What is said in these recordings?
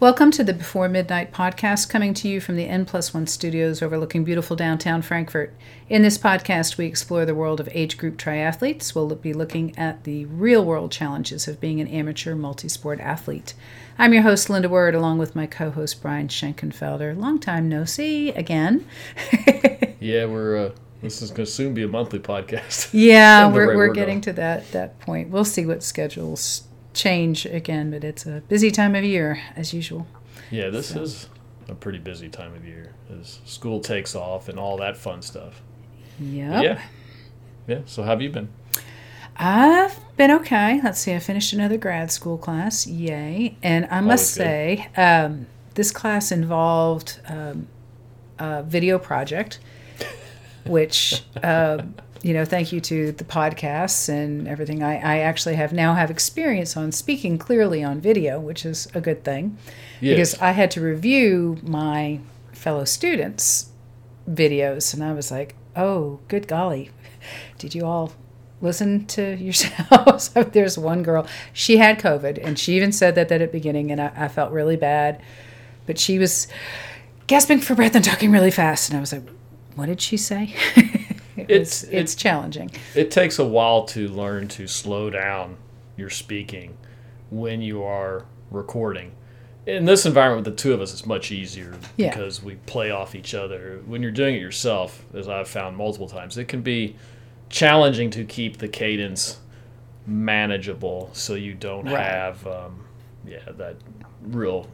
Welcome to the Before Midnight podcast, coming to you from the N Plus One studios overlooking beautiful downtown Frankfort. In this podcast, we explore the world of age group triathletes. We'll be looking at the real world challenges of being an amateur multi sport athlete. I'm your host, Linda Word, along with my co host, Brian Schenkenfelder. Long time no see again. yeah, we're. Uh, this is going to soon be a monthly podcast. Yeah, we're, right we're getting to that that point. We'll see what schedules change again, but it's a busy time of year as usual. Yeah, this so. is a pretty busy time of year as school takes off and all that fun stuff. Yep. Yeah. Yeah. So how have you been? I've been okay. Let's see. I finished another grad school class. Yay! And I must say, um, this class involved um, a video project, which. Uh, you know, thank you to the podcasts and everything. I, I actually have now have experience on speaking clearly on video, which is a good thing, yes. because I had to review my fellow students' videos, and I was like, oh, good golly, did you all listen to yourselves? There's one girl, she had COVID, and she even said that, that at the beginning, and I, I felt really bad, but she was gasping for breath and talking really fast, and I was like, what did she say? it's it's challenging. It takes a while to learn to slow down your speaking when you are recording. In this environment with the two of us, it's much easier yeah. because we play off each other. When you're doing it yourself, as I've found multiple times, it can be challenging to keep the cadence manageable so you don't right. have um, yeah that real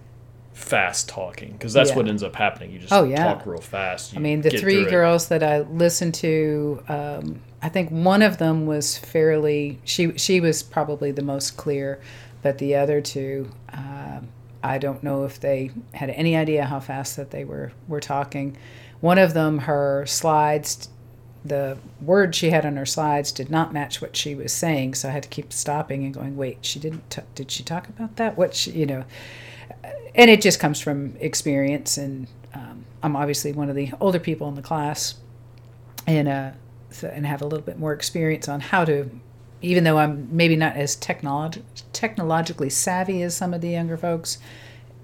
fast talking because that's yeah. what ends up happening. You just oh, yeah. talk real fast. You I mean, the three girls it. that I listened to, um, I think one of them was fairly. She she was probably the most clear, but the other two, uh, I don't know if they had any idea how fast that they were were talking. One of them, her slides. The words she had on her slides did not match what she was saying, so I had to keep stopping and going. Wait, she didn't. T- did she talk about that? What she, you know? And it just comes from experience. And um, I'm obviously one of the older people in the class, and uh, so, and have a little bit more experience on how to, even though I'm maybe not as technolog- technologically savvy as some of the younger folks.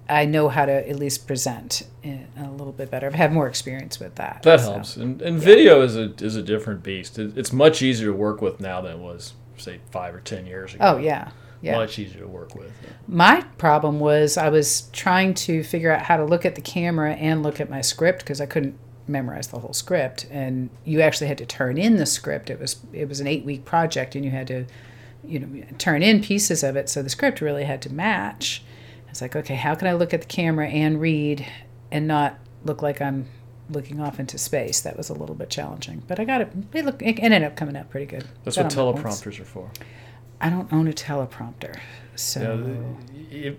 I know how to at least present a little bit better. I've had more experience with that. That so. helps. And, and yeah. video is a is a different beast. It's much easier to work with now than it was, say, five or ten years ago. Oh yeah, yeah. much easier to work with. My problem was I was trying to figure out how to look at the camera and look at my script because I couldn't memorize the whole script and you actually had to turn in the script. It was it was an 8 week project and you had to you know turn in pieces of it so the script really had to match. It's like okay how can i look at the camera and read and not look like i'm looking off into space? That was a little bit challenging but i got it it, looked, it ended up coming out pretty good. That's what teleprompters are for I don't own a teleprompter, so. Yeah,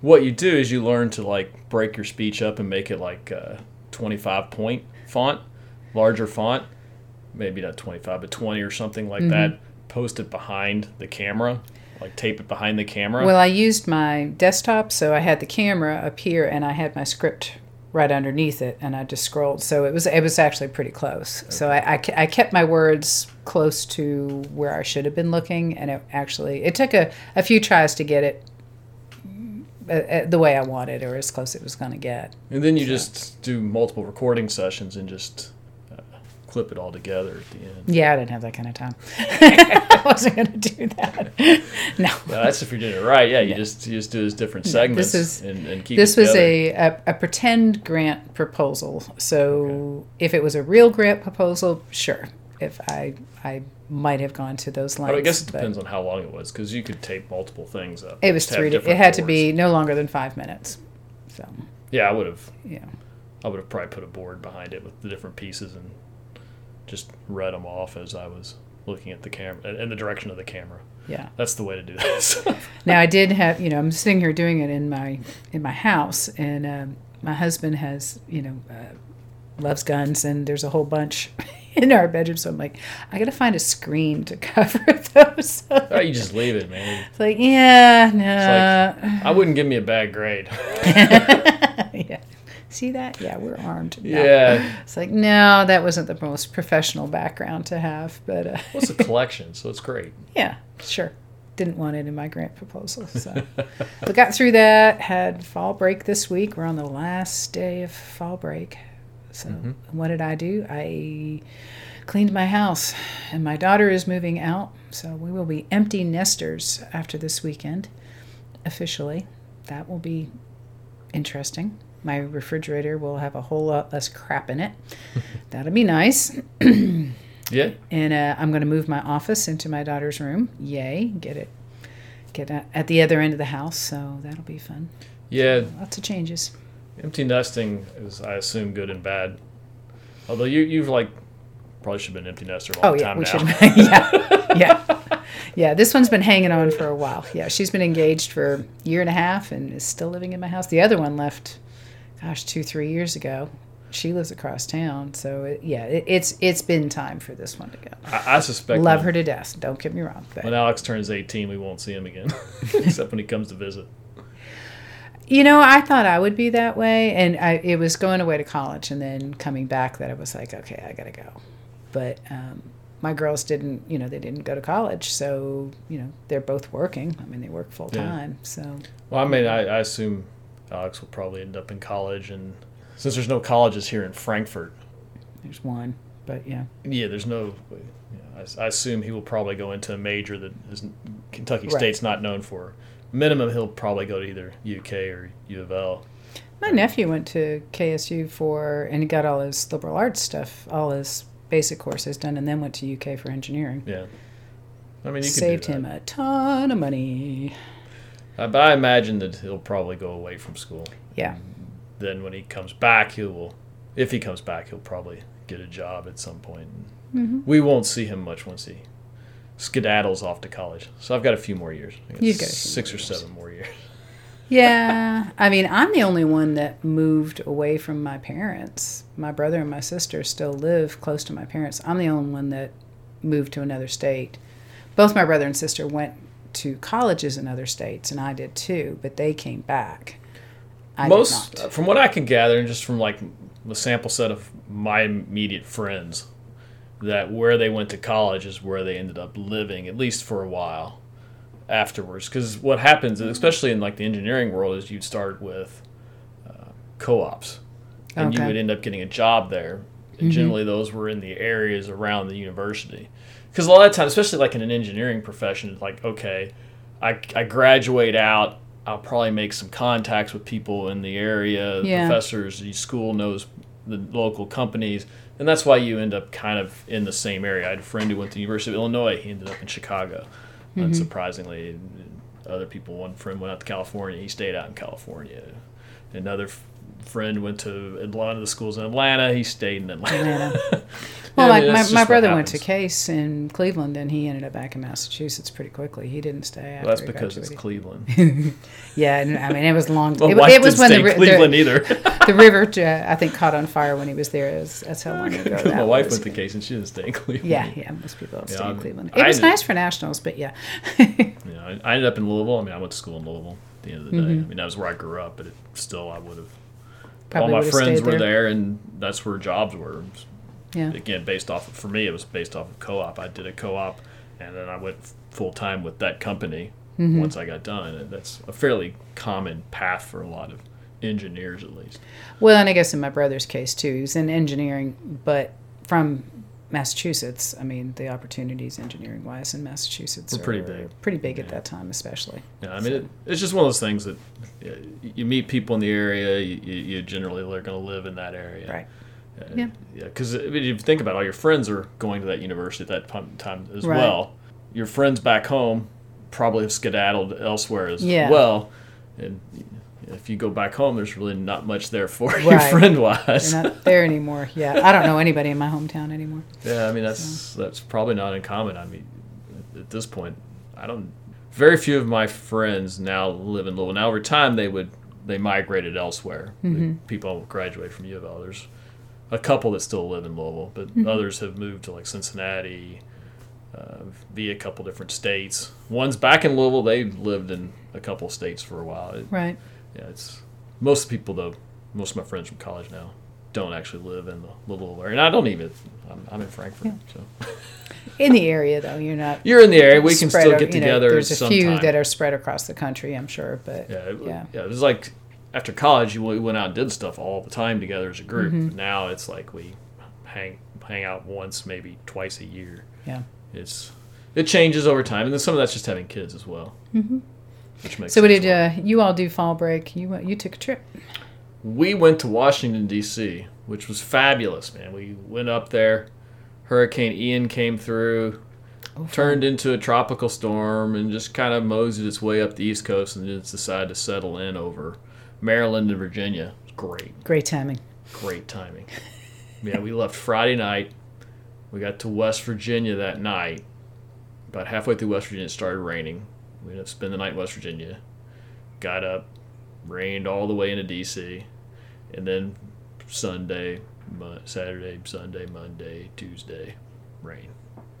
what you do is you learn to like break your speech up and make it like a 25 point font, larger font, maybe not 25, but 20 or something like mm-hmm. that. Post it behind the camera, like tape it behind the camera. Well, I used my desktop, so I had the camera up here and I had my script right underneath it, and I just scrolled. So it was it was actually pretty close. Okay. So I, I, I, kept my words close to where I should have been looking, and it actually it took a, a few tries to get it uh, uh the way I wanted, or as close as it was going to get. And then you so. just do multiple recording sessions and just clip it all together at the end. Yeah, I didn't have that kind of time. I wasn't going to do that. No. no. That's if you're doing it right. Yeah, you no. just you just do those different segments no, this is, and, and keep. This was a, a, a pretend grant proposal. So okay. if it was a real grant proposal, sure. If I I might have gone to those lines. I guess it depends on how long it was because you could tape multiple things up. It was three. it had to be no longer than five minutes. So. Yeah, I would have. Yeah. I would have probably put a board behind it with the different pieces and just read them off as I was looking at the camera in the direction of the camera. Yeah, that's the way to do this. now I did have, you know, I'm sitting here doing it in my in my house, and um, my husband has, you know, uh, loves guns, and there's a whole bunch in our bedroom. So I'm like, I gotta find a screen to cover those. oh, you just leave it, man. It's like, yeah, no. Like, I wouldn't give me a bad grade. See that? Yeah, we're armed. No. Yeah. It's like, no, that wasn't the most professional background to have, but. Uh, well, it's a collection, so it's great. Yeah, sure. didn't want it in my grant proposal. So we got through that. Had fall break this week. We're on the last day of fall break. So mm-hmm. what did I do? I cleaned my house, and my daughter is moving out. So we will be empty nesters after this weekend, officially. That will be interesting. My refrigerator will have a whole lot less crap in it. That'll be nice. yeah. And uh, I'm going to move my office into my daughter's room. Yay! Get it, get at the other end of the house. So that'll be fun. Yeah. So lots of changes. Empty nesting is, I assume, good and bad. Although you you've like probably should have been empty nester a long oh, yeah, time we now. Should yeah, yeah, yeah. This one's been hanging on for a while. Yeah, she's been engaged for a year and a half and is still living in my house. The other one left, gosh, two three years ago. She lives across town, so it, yeah, it, it's it's been time for this one to go. I, I suspect. Love when, her to death. Don't get me wrong. But. When Alex turns eighteen, we won't see him again, except when he comes to visit. You know, I thought I would be that way, and I, it was going away to college and then coming back that I was like, okay, I gotta go. But um, my girls didn't, you know, they didn't go to college, so you know, they're both working. I mean, they work full time. Yeah. So. Well, I mean, I, I assume Alex will probably end up in college, and since there's no colleges here in Frankfort, there's one, but yeah. Yeah, there's no. Yeah, I, I, assume he will probably go into a major that is Kentucky right. State's not known for minimum he'll probably go to either UK or U of L. My nephew went to KSU for and he got all his liberal arts stuff, all his basic courses done, and then went to UK for engineering. Yeah, I mean, you saved him a ton of money. Uh, but I imagine that he'll probably go away from school. Yeah. Then when he comes back, he will. If he comes back, he'll probably get a job at some point. Mm-hmm. We won't see him much once he skedaddles off to college. So I've got a few more years. You've got six or seven more years. yeah, I mean, I'm the only one that moved away from my parents. My brother and my sister still live close to my parents. I'm the only one that moved to another state. Both my brother and sister went to colleges in other states, and I did too, but they came back. I Most, from what I can gather, and just from like the sample set of my immediate friends, that where they went to college is where they ended up living at least for a while afterwards because what happens especially in like the engineering world is you'd start with uh, co-ops and okay. you would end up getting a job there and mm-hmm. generally those were in the areas around the university because a lot of times especially like in an engineering profession like okay I, I graduate out i'll probably make some contacts with people in the area yeah. professors the school knows the local companies and that's why you end up kind of in the same area. I had a friend who went to the University of Illinois. He ended up in Chicago, mm-hmm. unsurprisingly. Other people, one friend went out to California. He stayed out in California. Another friend went to Atlanta, the schools in Atlanta. He stayed in Atlanta. Atlanta. well, yeah, my, my, my brother went to Case in Cleveland, and he ended up back in Massachusetts pretty quickly. He didn't stay. Well, that's because graduated. it's Cleveland. yeah, I mean it was long. it, it was when the Cleveland the, either. the river, uh, I think, caught on fire when he was there. Was, that's how long ago. my wife went to Case, and she didn't stay in Cleveland. Yeah, yeah, most people yeah, stay in Cleveland. It I was nice for nationals, but yeah. yeah, I ended up in Louisville. I mean, I went to school in Louisville. At the end of the day, mm-hmm. I mean, that was where I grew up, but it, still, I would have Probably all my friends were there. there. and that's where jobs were. Yeah. Again, based off of, for me, it was based off of co-op. I did a co-op, and then I went full time with that company mm-hmm. once I got done. And that's a fairly common path for a lot of engineers, at least. Well, and I guess in my brother's case too, he's in engineering, but from Massachusetts. I mean, the opportunities engineering wise in Massachusetts were pretty big. Pretty big yeah. at that time, especially. Yeah, I mean, so. it, it's just one of those things that you meet people in the area. You, you generally are going to live in that area. Right. Uh, yeah. Yeah, because if you think about it, all your friends are going to that university at that time as right. well. Your friends back home probably have skedaddled elsewhere as yeah. well, and if you go back home, there's really not much there for right. you friend wise. They're not there anymore. Yeah, I don't know anybody in my hometown anymore. Yeah, I mean that's so. that's probably not uncommon. I mean, at this point, I don't. Very few of my friends now live in Louisville. Now over time, they would they migrated elsewhere. Mm-hmm. People graduate from U of L. There's a couple that still live in Louisville, but mm-hmm. others have moved to like Cincinnati, uh, via a couple different states. One's back in Louisville. They lived in a couple states for a while. It, right yeah, it's most people though. Most of my friends from college now don't actually live in the little area. And I don't even. I'm, I'm in Frankfort, yeah. so. In the area, though, you're not. You're in the area. We can still get together. Know, there's a sometime. few that are spread across the country, I'm sure, but yeah, it, yeah, yeah. It was like after college, we went out and did stuff all the time together as a group. Mm-hmm. Now it's like we hang hang out once, maybe twice a year. Yeah, it's it changes over time, and then some of that's just having kids as well. Mm-hmm. Which makes so, what did uh, you all do fall break? You went, you took a trip. We went to Washington D.C., which was fabulous, man. We went up there Hurricane Ian came through, oh, turned into a tropical storm, and just kind of moseyed its way up the East Coast and just decided to settle in over Maryland and Virginia. Great. Great timing. Great timing. yeah, we left Friday night. We got to West Virginia that night. About halfway through West Virginia, it started raining. We ended up spending the night in West Virginia. Got up, rained all the way into D.C., and then Sunday Saturday, Sunday, Monday, Tuesday, rain.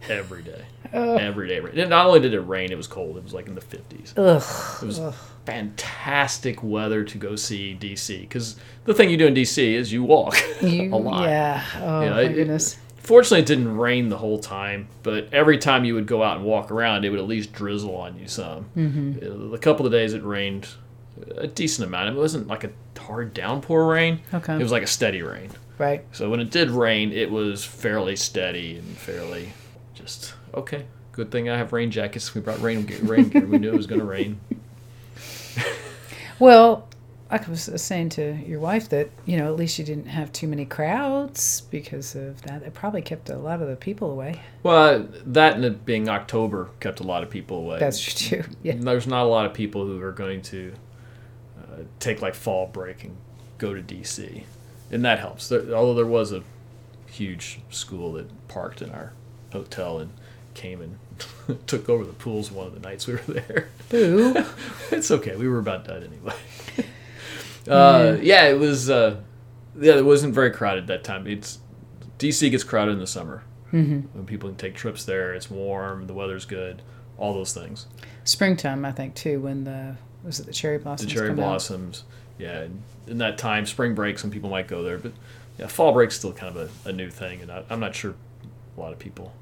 Every day. Every day. And not only did it rain, it was cold. It was like in the 50s. Ugh. It was Ugh. fantastic weather to go see DC. Because the thing you do in DC is you walk you, a lot. Yeah. Oh, you know, my it, goodness. Fortunately, it didn't rain the whole time, but every time you would go out and walk around, it would at least drizzle on you some. Mm-hmm. A couple of days it rained a decent amount. It wasn't like a hard downpour rain. Okay. It was like a steady rain. Right. So when it did rain, it was fairly steady and fairly just okay. Good thing I have rain jackets. We brought rain rain gear. We knew it was going to rain. well, I was saying to your wife that you know at least you didn't have too many crowds because of that. It probably kept a lot of the people away. Well, that and it being October kept a lot of people away. That's true. Yeah. There's not a lot of people who are going to uh, take like fall break and go to DC and that helps. There, although there was a huge school that parked in our hotel and came and took over the pools one of the nights we were there. Boo! it's okay. We were about done anyway. uh, yeah, it was. Uh, yeah, it wasn't very crowded that time. It's DC gets crowded in the summer mm-hmm. when people can take trips there. It's warm, the weather's good, all those things. Springtime, I think, too. When the was it the cherry blossoms? The cherry blossoms. Out? yeah, in that time, spring break, some people might go there, but yeah, fall break's still kind of a, a new thing, and I, am not sure a lot of people.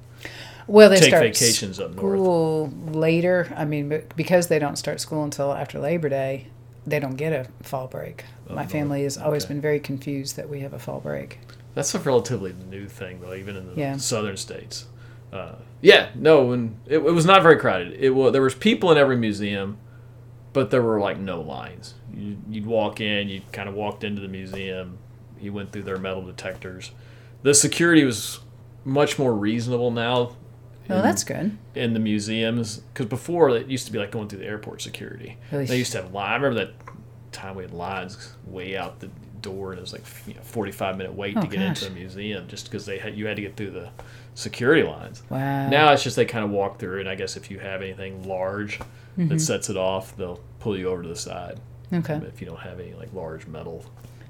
Well, they take start vacations up north. School later. I mean, because they don't start school until after Labor Day, they don't get a fall break. Oh, My family has always okay. been very confused that we have a fall break. That's a relatively new thing, though, even in the yeah. southern states. Uh, yeah, no, and it, it, was not very crowded. It was there was people in every museum, but there were like no lines. You, would walk in, you kind of walked into the museum. You went through their metal detectors. The security was much more reasonable now. Oh, in, that's good. In the museums, because before it used to be like going through the airport security. Really? They used to have lines. I remember that time we had lines way out the door, and it was like you know forty five minute wait oh, to get gosh. into a museum just because they had you had to get through the security lines. Wow. Now it's just they kind of walk through, and I guess if you have anything large mm-hmm. that sets it off, they'll pull you over to the side. Okay. If you don't have any like large metal.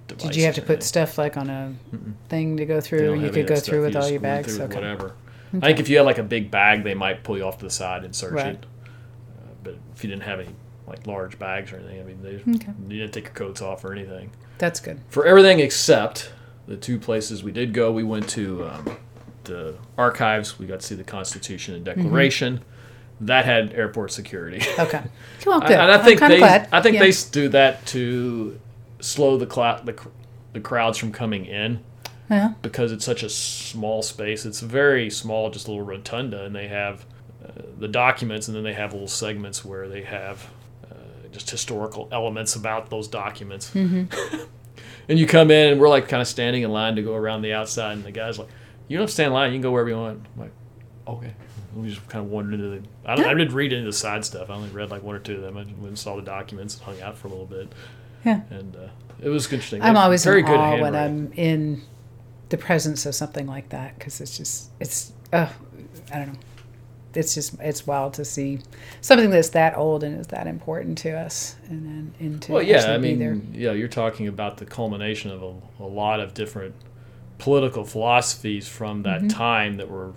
Did you have to put stuff like on a Mm-mm. thing to go through? You could go through with all your bags. Okay. Whatever. Okay. I think if you had like a big bag, they might pull you off to the side and search right. it. Uh, but if you didn't have any like large bags or anything, I mean, they okay. you didn't take your coats off or anything. That's good. For everything except the two places we did go, we went to um, the archives. We got to see the Constitution and mm-hmm. Declaration. Mm-hmm that had airport security. Okay. Well, good. and I think they, glad. I think yeah. they do that to slow the, cl- the the crowds from coming in. Yeah. Because it's such a small space. It's very small, just a little rotunda, and they have uh, the documents, and then they have little segments where they have uh, just historical elements about those documents. Mm-hmm. and you come in, and we're like kind of standing in line to go around the outside, and the guy's like, "You don't have to stand in line. You can go wherever you want." I'm like, okay. We just kind of wandered into the. I, I didn't read any of the side stuff. I only read like one or two of them. I went and saw the documents and hung out for a little bit. Yeah. And uh, it was interesting. I'm always very in good awe when I'm in the presence of something like that because it's just it's uh, I don't know. It's just it's wild to see something that's that old and is that important to us, and then into well, yeah. I mean, yeah, you're talking about the culmination of a, a lot of different political philosophies from that mm-hmm. time that were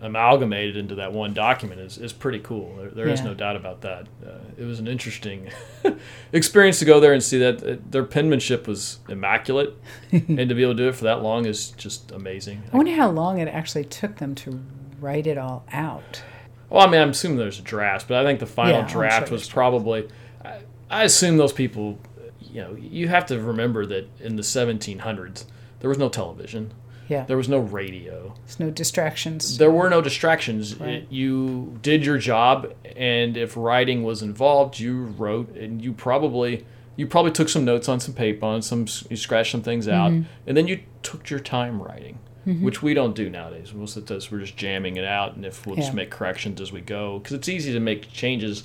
amalgamated into that one document is, is pretty cool. There, there yeah. is no doubt about that. Uh, it was an interesting experience to go there and see that their penmanship was immaculate, and to be able to do it for that long is just amazing. I wonder how long it actually took them to write it all out. Well, I mean, I'm assuming there's a draft, but I think the final yeah, draft sure was probably. I, I assume those people, you know, you have to remember that in the 1700s there was no television. Yeah. There was no radio. There's no distractions. There were no distractions. Right. It, you did your job, and if writing was involved, you wrote, and you probably you probably took some notes on some paper, on some you scratched some things out, mm-hmm. and then you took your time writing mm-hmm. which we don't do nowadays. Most of time, we're just jamming it out, and if we'll yeah. just make corrections as we go, because it's easy to make changes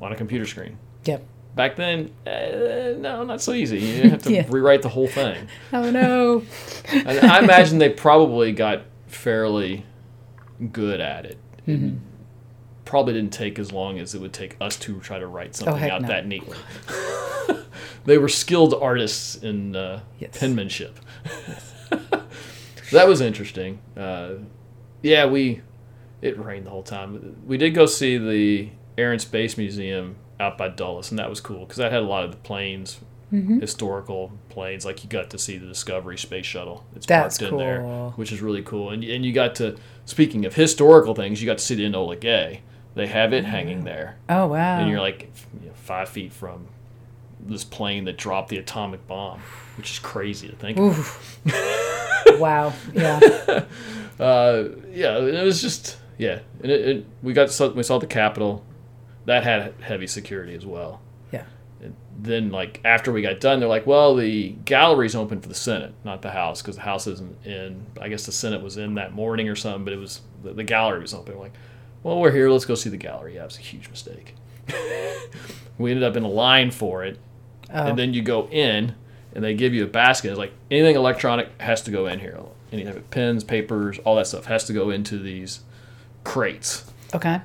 on a computer screen. Yep. Back then, uh, no, not so easy. You have to yeah. rewrite the whole thing. Oh no! I imagine they probably got fairly good at it. Mm-hmm. Probably didn't take as long as it would take us to try to write something oh, out no. that neatly. they were skilled artists in uh, yes. penmanship. Yes that was interesting. Uh, yeah, we it rained the whole time. We did go see the Air and Space Museum out by Dulles, and that was cool because that had a lot of the planes, mm-hmm. historical planes. Like you got to see the Discovery space shuttle. It's That's parked cool. in there, which is really cool. And and you got to speaking of historical things, you got to see the Enola Gay. They have it hanging there. Oh wow! And you're like you know, five feet from this plane that dropped the atomic bomb, which is crazy to think. wow. Yeah. uh, yeah. It was just yeah, and it, it, we got we saw the Capitol, that had heavy security as well. Yeah. And then like after we got done, they're like, well, the gallery's open for the Senate, not the House, because the House isn't in. I guess the Senate was in that morning or something, but it was the, the gallery was open. We're like, well, we're here. Let's go see the gallery. Yeah, it was a huge mistake. we ended up in a line for it, oh. and then you go in and they give you a basket. It's like anything electronic has to go in here. Any type of pens, papers, all that stuff has to go into these crates. Okay.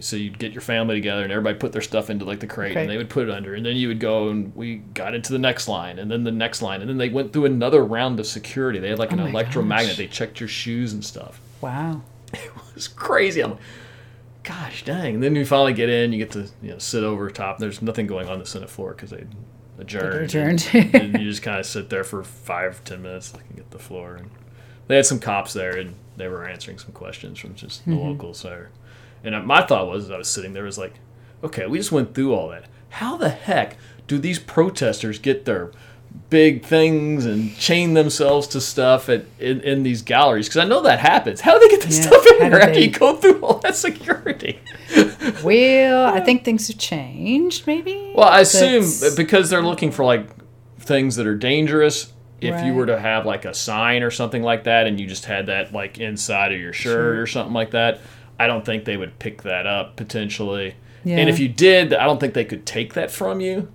So you'd get your family together and everybody put their stuff into like the crate okay. and they would put it under and then you would go and we got into the next line and then the next line and then they went through another round of security. They had like oh an electromagnet. Gosh. They checked your shoes and stuff. Wow. It was crazy. I'm like, gosh dang. And then you finally get in, you get to you know sit over top. There's nothing going on the Senate floor because they adjourned. Adjourned. and, and you just kind of sit there for five, ten minutes, and get the floor. And they had some cops there, and they were answering some questions from just the mm-hmm. locals there. And my thought was, as I was sitting there, was like, okay, we just went through all that. How the heck do these protesters get their big things and chain themselves to stuff at in, in these galleries because I know that happens. How do they get this yeah, stuff in here after they... you go through all that security? well, I think things have changed, maybe. Well, I assume because they're looking for like things that are dangerous. If right. you were to have like a sign or something like that, and you just had that like inside of your shirt sure. or something like that, I don't think they would pick that up potentially. Yeah. And if you did, I don't think they could take that from you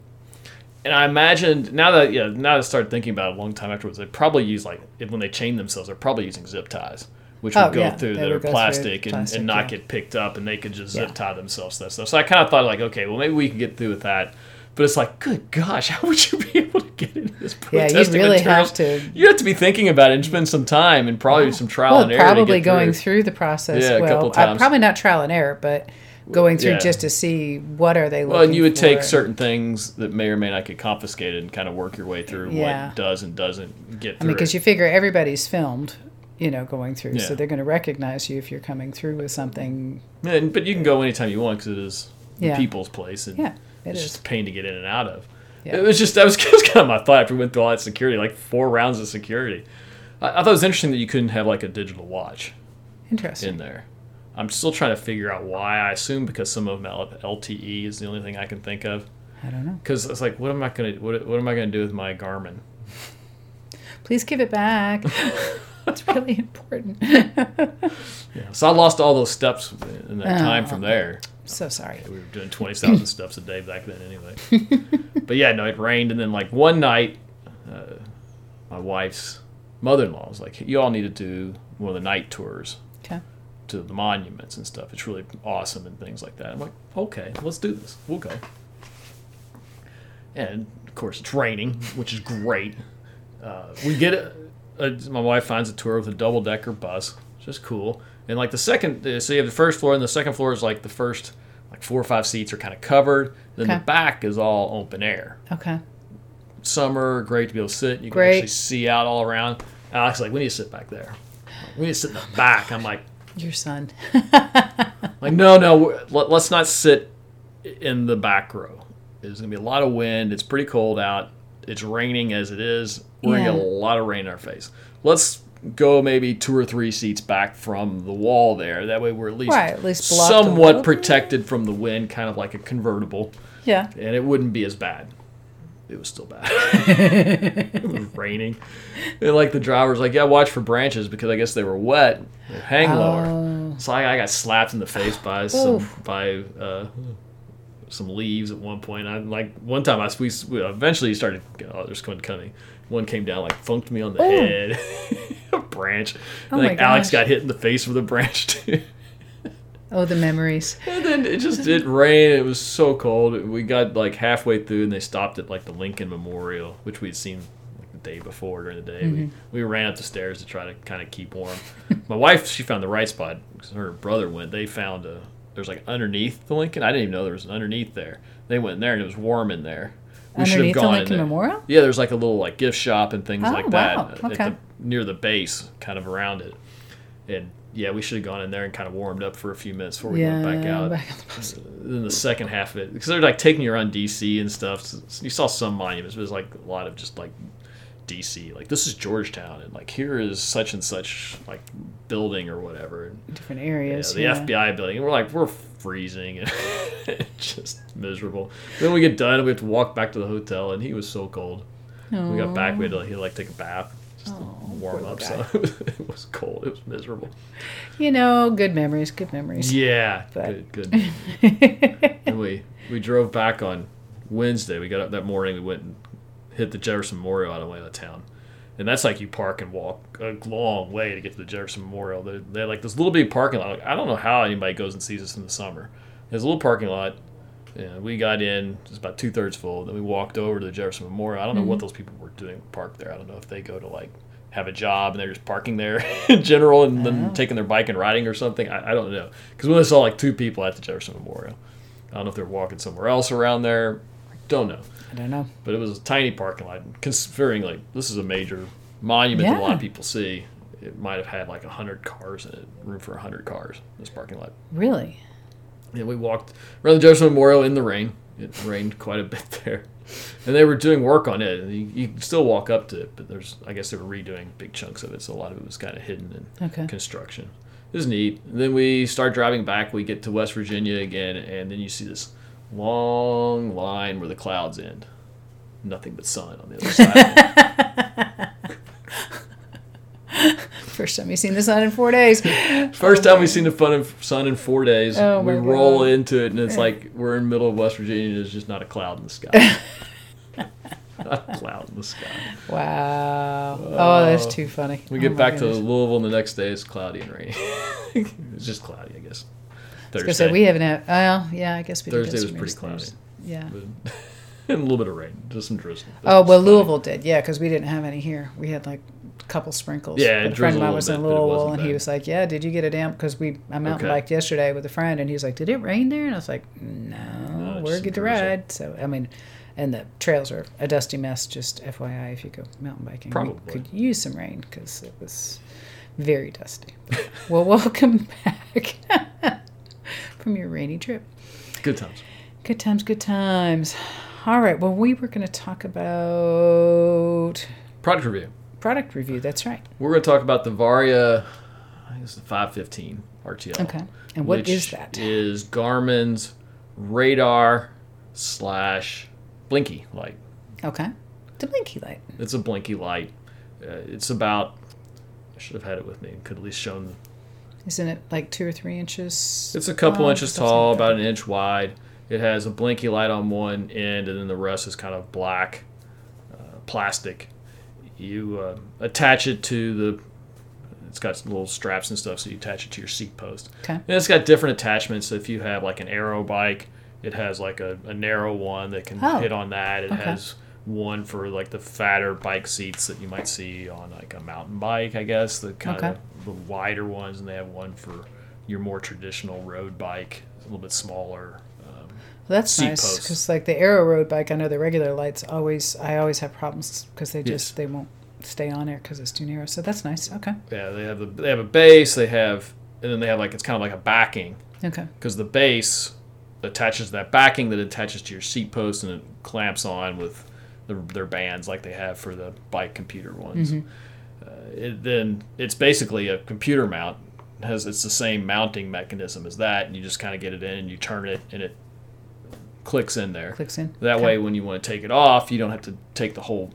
and I imagined now that yeah now that I started thinking about it a long time afterwards, they probably use like when they chain themselves, they're probably using zip ties, which would oh, go yeah, through that are plastic and, plastic, and not yeah. get picked up, and they could just zip tie themselves to that stuff. So I kind of thought like, okay, well maybe we can get through with that. But it's like, good gosh, how would you be able to get into this protesting Yeah, you really materials? have to. You have to be thinking about it and spend some time and probably some trial well, and error. Probably going through. through. the process. Yeah, well, a couple uh, times. probably not trial and error, but going through yeah. just to see what are they looking well and you would for. take certain things that may or may not get confiscated and kind of work your way through yeah. what does and doesn't get through I mean because you figure everybody's filmed you know going through yeah. so they're going to recognize you if you're coming through with something and, but you can go anytime you want because it is the people's place and yeah, it it's is. just a pain to get in and out of it was just that was, was kind of my thought after we went through all that security like four rounds of security I, I thought it was interesting that you couldn't have like a digital watch interesting in there I'm still trying to figure out why. I assume because some of them LTE is the only thing I can think of. I don't know. Because it's like, what am I gonna what, what am I gonna do with my Garmin? Please give it back. it's really important. yeah. So I lost all those steps in that oh, time from there. So sorry. We were doing twenty thousand steps a day back then, anyway. but yeah, no, it rained, and then like one night, uh, my wife's mother-in-law was like, "You all need to do one of the night tours." to the monuments and stuff. It's really awesome and things like that. I'm like, okay, let's do this. We'll go. And of course, it's raining, which is great. Uh, we get a, a, my wife finds a tour with a double decker bus, which is cool. And like the second, uh, so you have the first floor, and the second floor is like the first, like four or five seats are kind of covered. Then Okay. the back is all open air. Okay. Summer, great to be able to sit. You can Great. actually see out all around. Alex like, we need to sit back there. We need to sit in the back. I'm like, Your son. like no, no, let, let's not sit in the back row. There's gonna be a lot of wind. It's pretty cold out. It's raining as it is. We're gonna get a lot of rain in our face. Let's go maybe two or three seats back from the wall there. That way we're at least, Right, at least blocked a little somewhat protected from the wind, kind of like a convertible, yeah. and it wouldn't be as bad. It was still bad. it was raining, and like the driver's like, "Yeah, watch for branches because I guess they were wet. They hang lower." Oh. So I, I got slapped in the face by some by uh, some leaves at one point. I like one time I we, we eventually started. Oh, there's one coming. One came down like funked me on the Ooh. head. a branch. Oh like Alex got hit in the face with a branch too. Oh, the memories. and then it just didn't rain. It was so cold. We got like halfway through and they stopped at like the Lincoln Memorial, which we'd seen like the day before during the day. Mm-hmm. We, we ran up the stairs to try to kind of keep warm. My wife, she found the right spot because her brother went. They found a there's like underneath the Lincoln. I didn't even know there was an underneath there. They went in there and it was warm in there. We should have the gone in Lincoln. Memorial? Yeah, there's like a little like gift shop and things Oh, like that wow. at Okay. the, near the base, kind of around it. And yeah, we should have gone in there and kind of warmed up for a few minutes before we yeah. went back out. back the. Then the second half of it, because they're like taking you around DC and stuff. So you saw some monuments, but it was like a lot of just like DC. Like this is Georgetown, and like here is such and such like building or whatever. Different yeah, areas. the yeah. FBI building. And we're like, we're freezing and just miserable. Then we get done, and we have to walk back to the hotel, and he was so cold. We got back, we had to like, he like take a bath. Just to warm up, so it was cold. It was miserable. You know, good memories. Good memories. Yeah, But- good, good. and we we drove back on Wednesday. We got up that morning. We went and hit the Jefferson Memorial on the way out of town, and that's like you park and walk a long way to get to the Jefferson Memorial. They they like this little bitty parking lot. Like, I don't know how anybody goes and sees us in the summer. There's a little parking lot. And we got in, it's about two thirds full. Then we walked over to the Jefferson Memorial. I don't know what mm-hmm. those people were doing parked there. I don't know if they go to like have a job and they're just parking there in general and then Oh. taking their bike and riding or something. I, I don't know. Because we only saw like two people at the Jefferson Memorial. I don't know if they're walking somewhere else around there. Don't know. I don't know. But it was a tiny parking lot. Considering like this is a major monument that a lot of people see, it might have had like hundred cars in it, room for hundred cars. in This parking lot. Really? And we walked around the Jefferson Memorial in the rain. It rained quite a bit there, and they were doing work on it. And you, you can still walk up to it, but there's I guess they were redoing big chunks of it, so a lot of it was kind of hidden in Okay. construction. It was neat. And then we start driving back. We get to West Virginia again, and then you see this long line where the clouds end. Nothing but sun on the other side. First time you've seen the sun in four days. First time we've seen the fun of sun in four days. Oh we roll God. into it, and it's like we're in the middle of West Virginia, and there's just not a cloud in the sky. not a cloud in the sky. Wow. Uh, oh, that's too funny. We Oh get my back to. Louisville, and the next day it's cloudy and rainy. it's just cloudy, I guess. I was say we haven't had. Well, yeah, I guess we Thursday was pretty cloudy. Thursday. Yeah. But- and a little bit of rain, just some drizzle. Oh well. Louisville did, yeah, because we didn't have any here. We had like a couple sprinkles. Yeah, but a friend of mine was in bit, Louisville, and he was like, "Yeah, did you get a damp?" Because we I mountain Okay. biked yesterday with a friend, and he was like, "Did it rain there?" And I was like, "No, No, we're good to ride." So I mean, and the trails are a dusty mess. Just FYI, if you go mountain biking, Probably. we could use some rain because it was very dusty. well, welcome back from your rainy trip. Good times. Good times, good times. All right. Well, we were going to talk about Product review. product review. That's right. We're going to talk about the Varia, I think it's the 515 RTL. Okay. And what is that? is Garmin's radar slash blinky light. Okay. The blinky light. It's a blinky light. Uh, it's about. I should have had it with me. Could at least shown. Isn't it like two or three inches? It's a couple inches tall, like about an inch wide. It has a blinky light on one end, and then the rest is kind of black uh, plastic. You uh, attach it to the. It's got little straps and stuff, so you attach it to your seat post. Okay. And it's got different attachments. If you have like an aero bike, it has like a, a narrow one that can Oh, hit on that. It okay. has one for like the fatter bike seats that you might see on like a mountain bike, I guess, the kind Okay. of the wider ones, and they have one for your more traditional road bike, a little bit smaller. Um, That's nice because like the Aero Road bike, I know the regular lights always. I always have problems because they just Yes. they won't stay on there because it's too narrow. So that's nice. Okay. yeah, they have the they have a base, they have, and then they have like it's kind of like a backing Okay. because the base attaches to that backing that attaches to your seat post and it clamps on with the, their bands like they have for the bike computer ones. Mm-hmm. Uh, it, then it's basically a computer mount. It has it's the same mounting mechanism as that, and you just kind of get it in and you turn it and it clicks in there. Clicks in. That Okay. way, when you want to take it off, you don't have to take the whole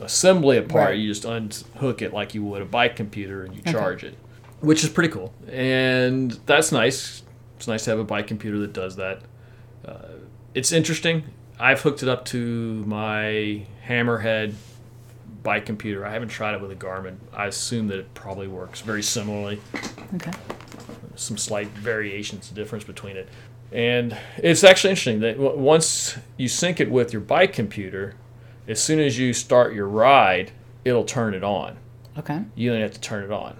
assembly apart. Right. You just unhook it like you would a bike computer and you Okay. charge it, which is pretty cool. And that's nice. It's nice to have a bike computer that does that. Uh, it's interesting. I've hooked it up to my Hammerhead bike computer. I haven't tried it with a Garmin. I assume that it probably works very similarly Okay. some slight variations, difference between it. And it's actually interesting that w- once you sync it with your bike computer, as soon as you start your ride, it'll turn it on. Okay. You don't have to turn it on.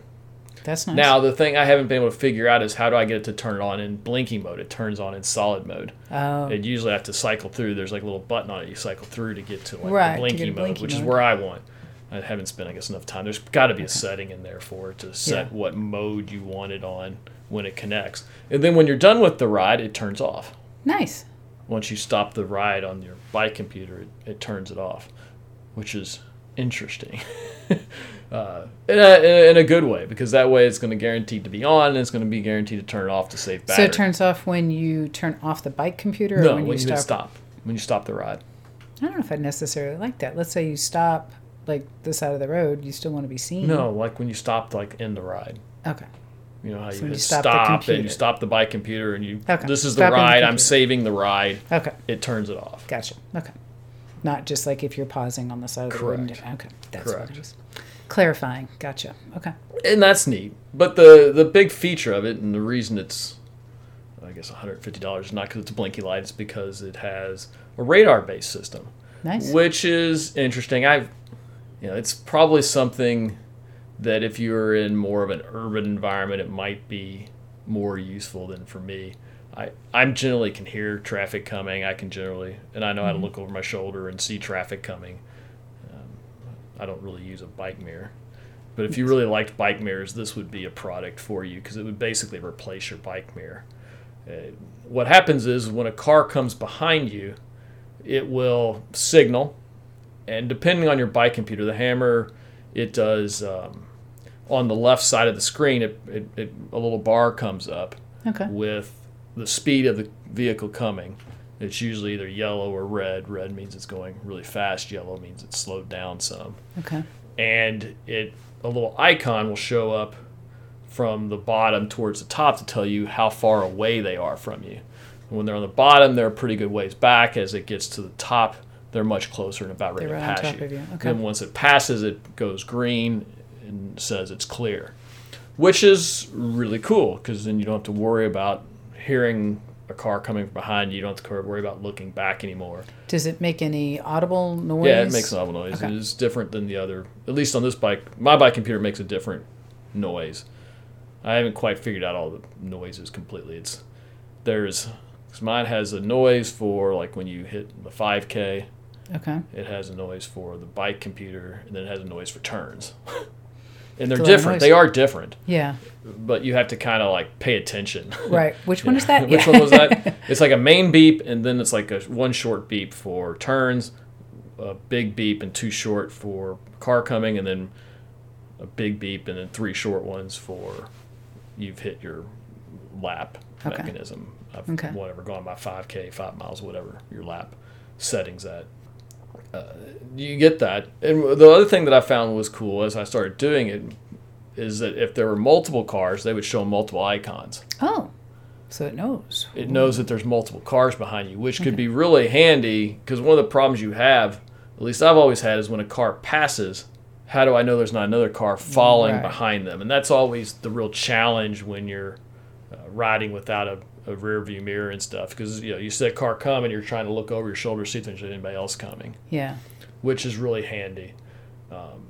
That's nice. Now, the thing I haven't been able to figure out is how do I get it to turn it on in blinking mode? It turns on in solid mode. Oh. It usually have to cycle through. There's like a little button on it you cycle through to get to like Right, the blinking mode, blinky which is where I want. I haven't spent, I guess, enough time. There's got to be a setting in there for it to set Yeah. what mode you want it on when it connects. And then when you're done with the ride, it turns off. nice. Once you stop the ride on your bike computer, it, it turns it off, which is interesting. uh, in, a, in a good way, because that way it's going to guarantee to be on and it's going to be guaranteed to turn it off to save battery. So it turns off when you turn off the bike computer, or no, when, when, you stop. stop. When you stop the ride. I don't know if I necessarily like that. Let's say you stop like the side of the road, you still want to be seen. No, like when you stopped like in the ride. Okay. You know how So you you stop stop, and you stop the bike computer and you Okay. this is the Stopping the ride, I'm saving the ride, Okay. it turns it off. Gotcha. Okay. Not just like if you're pausing on the side of the road. Correct. do- Okay. That's what Correct. it is. Clarifying. Gotcha. Okay. And that's neat. But the the big feature of it and the reason it's I guess $150 is not because it's a blinky light, it's because it has a radar based system. Nice. Which is interesting. I've you know, it's probably something that if you're in more of an urban environment it might be more useful than for me. I, I'm generally can hear traffic coming. I can generally, and I know how to look over my shoulder and see traffic coming. Um, I don't really use a bike mirror, but if you really liked bike mirrors, this would be a product for you because it would basically replace your bike mirror. Uh, what happens is when a car comes behind you, it will signal, and depending on your bike computer, the hammer, it does um, on the left side of the screen. It, it, it a little bar comes up Okay. with the speed of the vehicle coming. It's usually either yellow or red. Red means it's going really fast. Yellow means it's slowed down some. Okay. And it a little icon will show up from the bottom towards the top to tell you how far away they are from you. When they're on the bottom, they're a pretty good ways back. As it gets to the top, they're much closer and about ready They're to right on pass top you. of you. Okay. Then once it passes, it goes green and says it's clear, which is really cool because then you don't have to worry about hearing a car coming from behind you. You don't have to worry about looking back anymore. Does it make any audible noise? Yeah, it makes an audible noise. Okay. It is different than the other. At least on this bike, my bike computer makes a different noise. I haven't quite figured out all the noises completely. It's there's 'cause mine has a noise for like when you hit the 5K. Okay. It has a noise for the bike computer, and then it has a noise for turns. and they're It's a lot of different. They are different, Yeah. but you have to kind of like pay attention. Right. Which one is that? Which Yeah. one was that? It's like a main beep, and then it's like a one short beep for turns, a big beep, and two short for car coming, and then a big beep, and then three short ones for you've hit your lap Okay. mechanism. I've Okay. whatever gone by 5k, five miles, whatever your lap settings at. Uh, you get that, and the other thing that I found was cool as I started doing it is that if there were multiple cars, they would show multiple icons. Oh. So it knows. It knows that there's multiple cars behind you, which could be really handy because one of the problems you have, at least I've always had, is when a car passes, how do I know there's not another car following Right. behind them? And that's always the real challenge when you're uh, riding without a, a rear view mirror and stuff because you know you see a car coming, you're trying to look over your shoulder, to see if there's anybody else coming. Yeah. which is really handy. Um,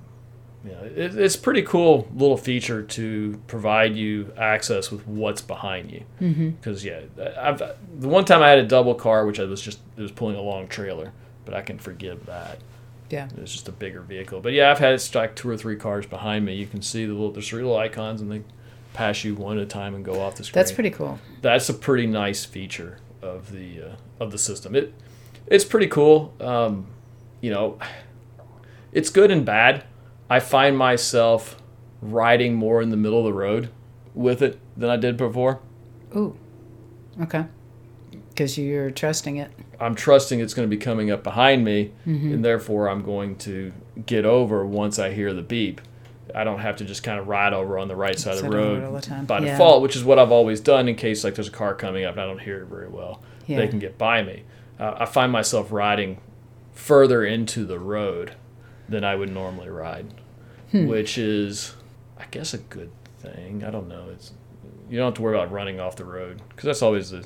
you know, it, it's pretty cool little feature to provide you access with what's behind you. Because Mm-hmm. yeah, I've the one time I had a double car, which I was just it was pulling a long trailer, but I can forgive that. Yeah. It's just a bigger vehicle. But yeah, I've had it like two or three cars behind me. You can see the little there's three little icons, and they pass you one at a time and go off the screen. That's pretty cool. That's a pretty nice feature of the uh, of the system. It it's pretty cool. Um, you know, it's good and bad. I find myself riding more in the middle of the road with it than I did before. Ooh. Okay. Because you're trusting it. I'm trusting it's going to be coming up behind me, Mm-hmm. and therefore I'm going to get over once I hear the beep. I don't have to just kind of ride over on the right side of the road all the time. by Yeah. default, which is what I've always done in case like there's a car coming up and I don't hear it very well. Yeah. They can get by me. Uh, I find myself riding further into the road than I would normally ride, Hmm. which is, I guess, a good thing. I don't know. It's you don't have to worry about running off the road because that's always the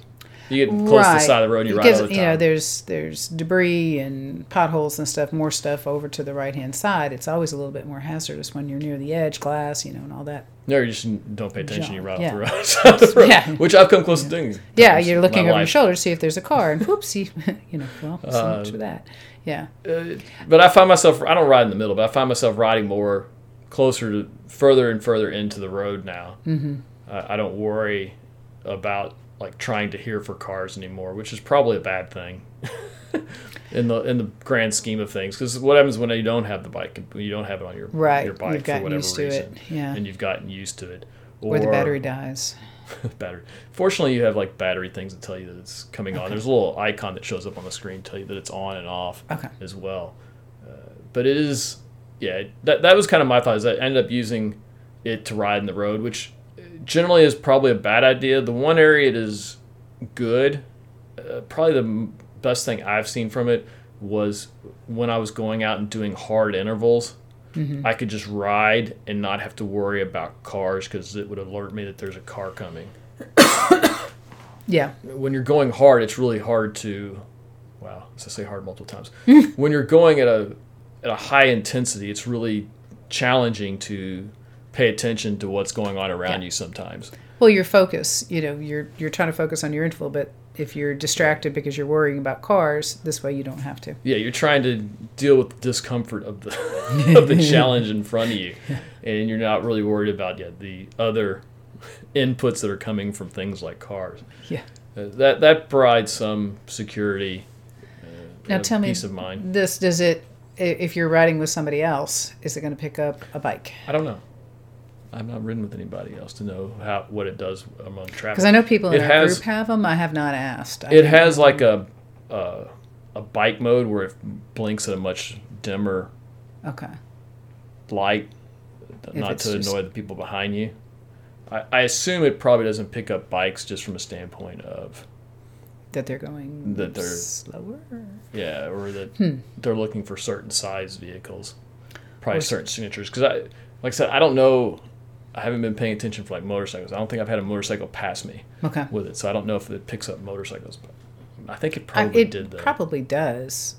you get close to the side of the road and you ride all the you know there's there's debris and potholes and stuff, more stuff over to the right hand side. It's always a little bit more hazardous when you're near the edge, glass, you know, and all that. No, you just don't pay attention. You ride Yeah. off the road, side of the road, Yeah. which I've come close to doing. Yeah, you're looking over your shoulder to see if there's a car, and whoops, you, know, well, so Uh, much for that. Yeah, Uh, but I find myself I don't ride in the middle, but I find myself riding more closer to further and further into the road now. Mm-hmm. I don't worry about like trying to hear for cars anymore, which is probably a bad thing in the in the grand scheme of things. Because what happens when you don't have the bike, you don't have it on your right. your bike You've for whatever used to reason, it. Yeah, and you've gotten used to it, or the battery dies. battery. Fortunately, you have like battery things that tell you that it's coming on. There's a little icon that shows up on the screen to tell you that it's on and off Okay. as well. Uh, but it is, yeah, that, that was kind of my thought. Is I ended up using it to ride in the road, which generally is probably a bad idea. The one area it is good, uh, probably the best thing I've seen from it was when I was going out and doing hard intervals. I could just ride and not have to worry about cars because it would alert me that there's a car coming. Yeah, When you're going hard, it's really hard to, wow, I say hard multiple times. when you're going at a at a high intensity, it's really challenging to pay attention to what's going on around Yeah. you sometimes. Well, your focus, you know, you're you're trying to focus on your interval, but if you're distracted because you're worrying about cars, this way you don't have to. Yeah, you're trying to deal with the discomfort of the of the challenge in front of you, and you're not really worried about yet the other inputs that are coming from things like cars. Yeah. Uh, that that provides some security. Uh, Now tell me, peace of mind. this does it? If you're riding with somebody else, is it going to pick up a bike? I don't know. I've not ridden with anybody else to know how what it does among traffic. Because I know people in It our has- group have them. I have not asked. I It has know. like a, a a bike mode where it blinks at a much dimmer okay. light, not to just- annoy the people behind you. I, I assume it probably doesn't pick up bikes just from a standpoint of That they're going That they're- slower. yeah, or that Hmm. they're looking for certain size vehicles, probably Or- certain signatures. Because I, like I said, I don't know. I haven't been paying attention for like motorcycles. I don't think I've had a motorcycle pass me Okay. with it, so I don't know if it picks up motorcycles. But I think it I, probably it did though. probably does.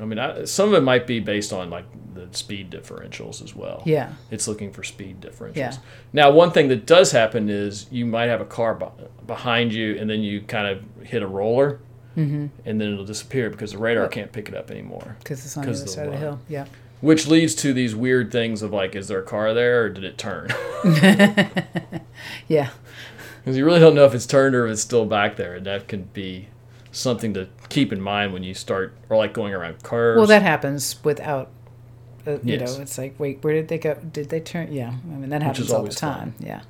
I mean, I, some of it might be based on like the speed differentials as well. Yeah. It's looking for speed differentials. Yeah. Now, one thing that does happen is you might have a car be- behind you, and then you kind of hit a roller, Mm-hmm. and then it'll disappear because the radar can't pick it up anymore. Because it's on the other the side of the hill. Yeah. Which leads to these weird things of like, is there a car there, or did it turn? Yeah. Because you really don't know if it's turned or if it's still back there, and that can be something to keep in mind when you start, or like going around curves. Well, that happens without. Uh, you Yes. know, it's like, wait, where did they go? Did they turn? Yeah, I mean that happens all the always fun. time. Yeah,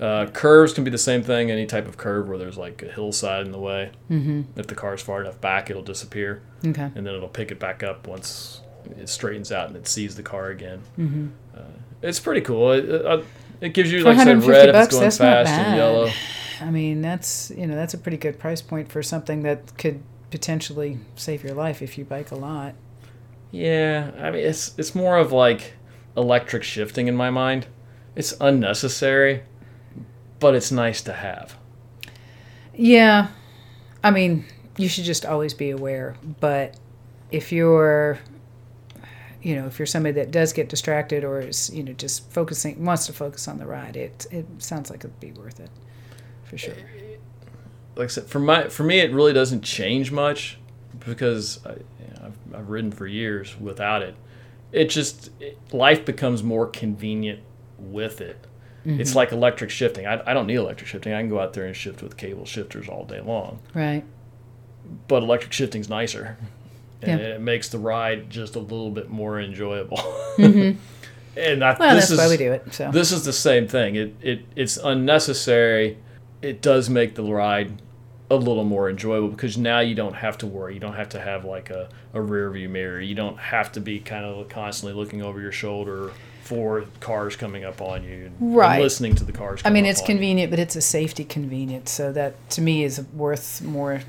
Uh, curves can be the same thing. Any type of curve where there's like a hillside in the way. Mm-hmm. If the car's far enough back, it'll disappear, okay. and then it'll pick it back up once it straightens out and it sees the car again. Mm-hmm. Uh, it's pretty cool. It, uh, it gives you, like I said, 150 red if bucks, it's going fast and yellow. I mean, that's you know that's a pretty good price point for something that could potentially save your life if you bike a lot. Yeah, I mean it's it's more of like electric shifting in my mind. It's unnecessary, but it's nice to have. Yeah, I mean, you should just always be aware. But if you're you know, if you're somebody that does get distracted or is, you know, just focusing, wants to focus on the ride, it it sounds like it'd be worth it, for sure. Like I said, for my for me, it really doesn't change much because I, you know, I've, I've ridden for years without it. It just it, life becomes more convenient with it. Mm-hmm. It's like electric shifting. I, I don't need electric shifting. I can go out there and shift with cable shifters all day long. Right. But electric shifting's nicer and yeah. it makes the ride just a little bit more enjoyable. Mm-hmm. and I, well, that's is, why we do it. So this is the same thing. It it it's unnecessary. It does make the ride a little more enjoyable because now you don't have to worry. You don't have to have like a, a rear view mirror. You don't have to be kind of constantly looking over your shoulder for cars coming up on you and, right. and listening to the cars. I mean, it's convenient, you. but it's a safety convenience. So that to me is worth more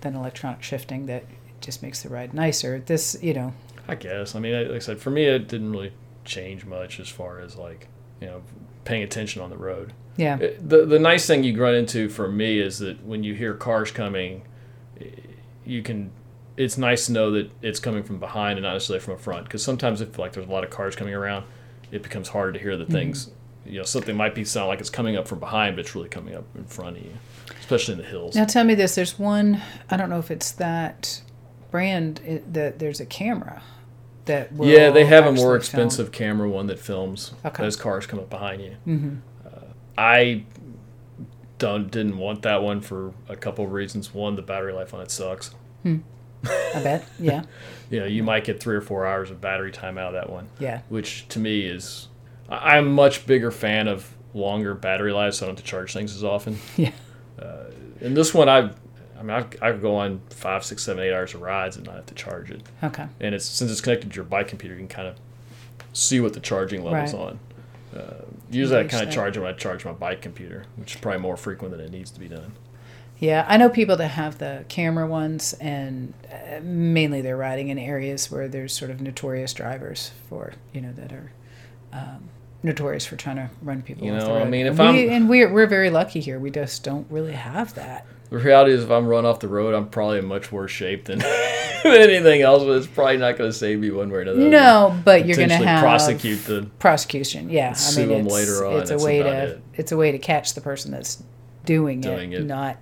than electronic shifting. That just makes the ride nicer. This, you know. I guess. I mean, like I said, for me, it didn't really change much as far as like, you know, paying attention on the road. Yeah. The the nice thing you run into for me is that when you hear cars coming, you can. It's nice to know that it's coming from behind and not necessarily from a front. Because sometimes if like there's a lot of cars coming around, it becomes harder to hear the mm-hmm. things. You know, something might be sound like it's coming up from behind, but it's really coming up in front of you, especially in the hills. Now tell me this: There's one. I don't know if it's that brand that there's a camera that yeah they have a more expensive film. camera one that films okay. as cars come up behind you mm-hmm. uh, i don't didn't want that one for a couple of reasons one the battery life on it sucks hmm. i bet yeah you know you might get three or four hours of battery time out of that one yeah which to me is i'm a much bigger fan of longer battery lives so i don't have to charge things as often yeah uh, and this one i I mean, I, I could go on five, six, seven, eight hours of rides and not have to charge it. Okay. And it's since it's connected to your bike computer, you can kind of see what the charging level's right. on. Uh, usually, I kind of charge it when I charge my bike computer, which is probably more frequent than it needs to be done. Yeah, I know people that have the camera ones, and uh, mainly they're riding in areas where there's sort of notorious drivers for you know that are um, notorious for trying to run people. You know, I mean, if we, I'm and we're we're very lucky here. We just don't really have that the reality is, if I'm run off the road, I'm probably in much worse shape than anything else. But it's probably not going to save me one way or another. No, but you're going to have prosecute the prosecution. Yeah, I mean, it's, later on. It's a way to it. it's a way to catch the person that's doing, doing it, it, not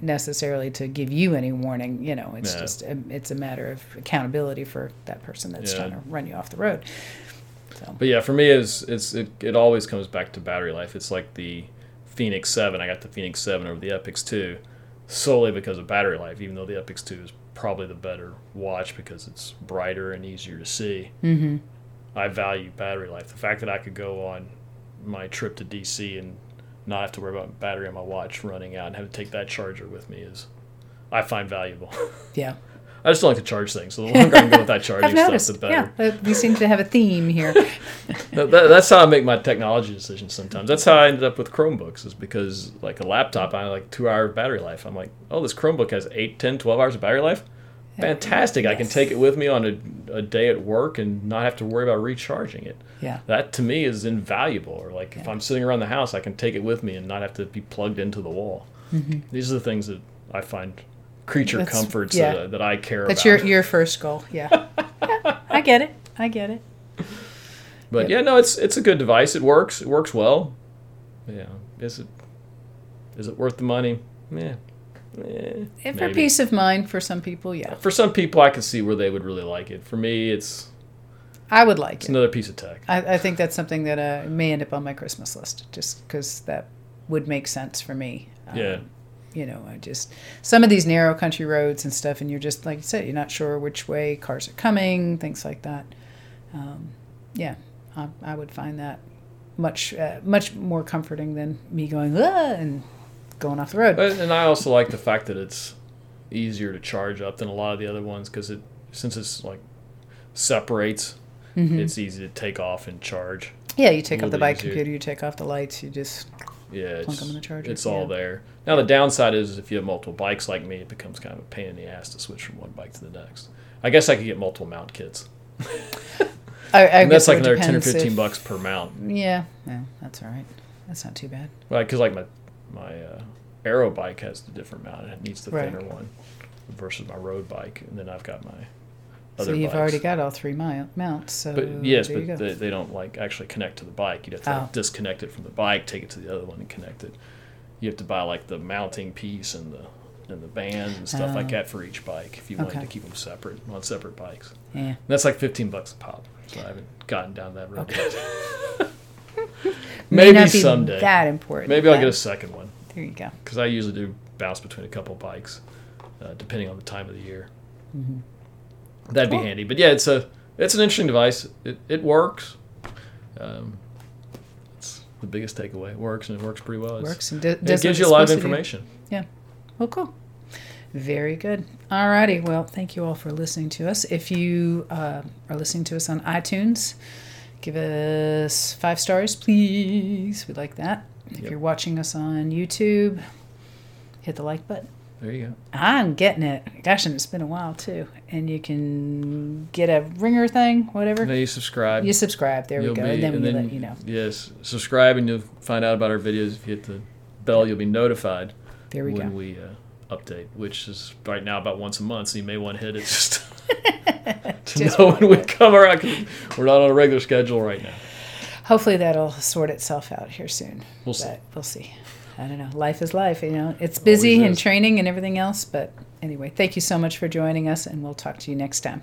necessarily to give you any warning. You know, it's yeah. just a, it's a matter of accountability for that person that's yeah. trying to run you off the road. So. But yeah, for me, is it's it, it always comes back to battery life. It's like the Fenix Seven. I got the Fenix Seven over the Epix Two solely because of battery life, even though the Epix 2 is probably the better watch because it's brighter and easier to see. Mm-hmm. I value battery life. The fact that I could go on my trip to DC and not have to worry about battery on my watch running out and have to take that charger with me is, I find valuable. Yeah. I just don't like to charge things. So the longer I can go with that charging stuff, the better. Yeah, we seem to have a theme here. that, that, that's how I make my technology decisions sometimes. That's how I ended up with Chromebooks is because like a laptop, I like two hour battery life. I'm like, oh, this Chromebook has 8, 10, 12 hours of battery life. Fantastic. Yes. I can take it with me on a, a day at work and not have to worry about recharging it. Yeah. That to me is invaluable. Or like yeah. if I'm sitting around the house, I can take it with me and not have to be plugged into the wall. Mm-hmm. These are the things that I find creature That's, comforts yeah. that, that, I care That's about. That's your your first goal. Yeah. yeah. I get it. I get it. But yep. yeah, no, it's it's a good device. It works. It works well. Yeah. Is it is it worth the money? Yeah. Eh, for peace of mind, for some people, yeah. For some people, I can see where they would really like it. For me, it's. I would like it's it. another piece of tech. I, I think that's something that uh, may end up on my Christmas list, just because that would make sense for me. Um, yeah you know, I just some of these narrow country roads and stuff, and you're just like you said, you're not sure which way cars are coming, things like that. Um, yeah, I, I, would find that much uh, much more comforting than me going ah, and going off the road. And I also like the fact that it's easier to charge up than a lot of the other ones because it since it's like separates, mm-hmm. it's easy to take off and charge. Yeah, you take off the bike easier. computer, you take off the lights, you just yeah, plunk them in the charger. It's all there. Now the downside is if you have multiple bikes like me, it becomes kind of a pain in the ass to switch from one bike to the next. I guess I could get multiple mount kits. I, I and that's like another ten or fifteen if, bucks per mount. Yeah, yeah, that's all right. That's not too bad. Well, because like my my uh, aero bike has the different mount; and it needs the right. thinner one versus my road bike, and then I've got my. So you've bikes. already got all three mounts. So But yes, but they, they don't like actually connect to the bike. You'd have to Oh. like, disconnect it from the bike, take it to the other one, and connect it. You have to buy like the mounting piece and the and the band and stuff like Oh. that for each bike if you wanted Okay. to keep them separate on separate bikes. yeah. And that's like fifteen bucks a pop. So I haven't gotten down that road Okay. yet. May Maybe someday. That important. Maybe I'll get a second one There you go. because I usually do bounce between a couple bikes, uh, depending on the time of the year. That'd be Cool. handy. But yeah, it's a it's an interesting device. It it works. Um, it's the biggest takeaway. It works and it works pretty well. It's- Works and do, It gives you a lot of information. Yeah. Well, cool. Very good. Alrighty. Well, thank you all for listening to us. If you uh, are listening to us on iTunes, give us five stars, please. We'd like that. If Yep. you're watching us on YouTube, hit the like button. There you go. I'm getting it. Gosh, and it's been a while too. And you can get a ringer thing, whatever. Now you subscribe. You subscribe. There we You'll go. be- and then and we then- let you know. Yes, subscribe and you'll find out about our videos. If you hit the bell, you'll be notified There we when go. we uh, update, which is right now about once a month. So you may want to hit it just to Just know when we come around. we're not on a regular schedule right now. Hopefully that'll sort itself out here soon. We'll see. We'll see. I don't know. Life is life, you know. It's busy and training and everything else. But anyway, thank you so much for joining us, and we'll talk to you next time.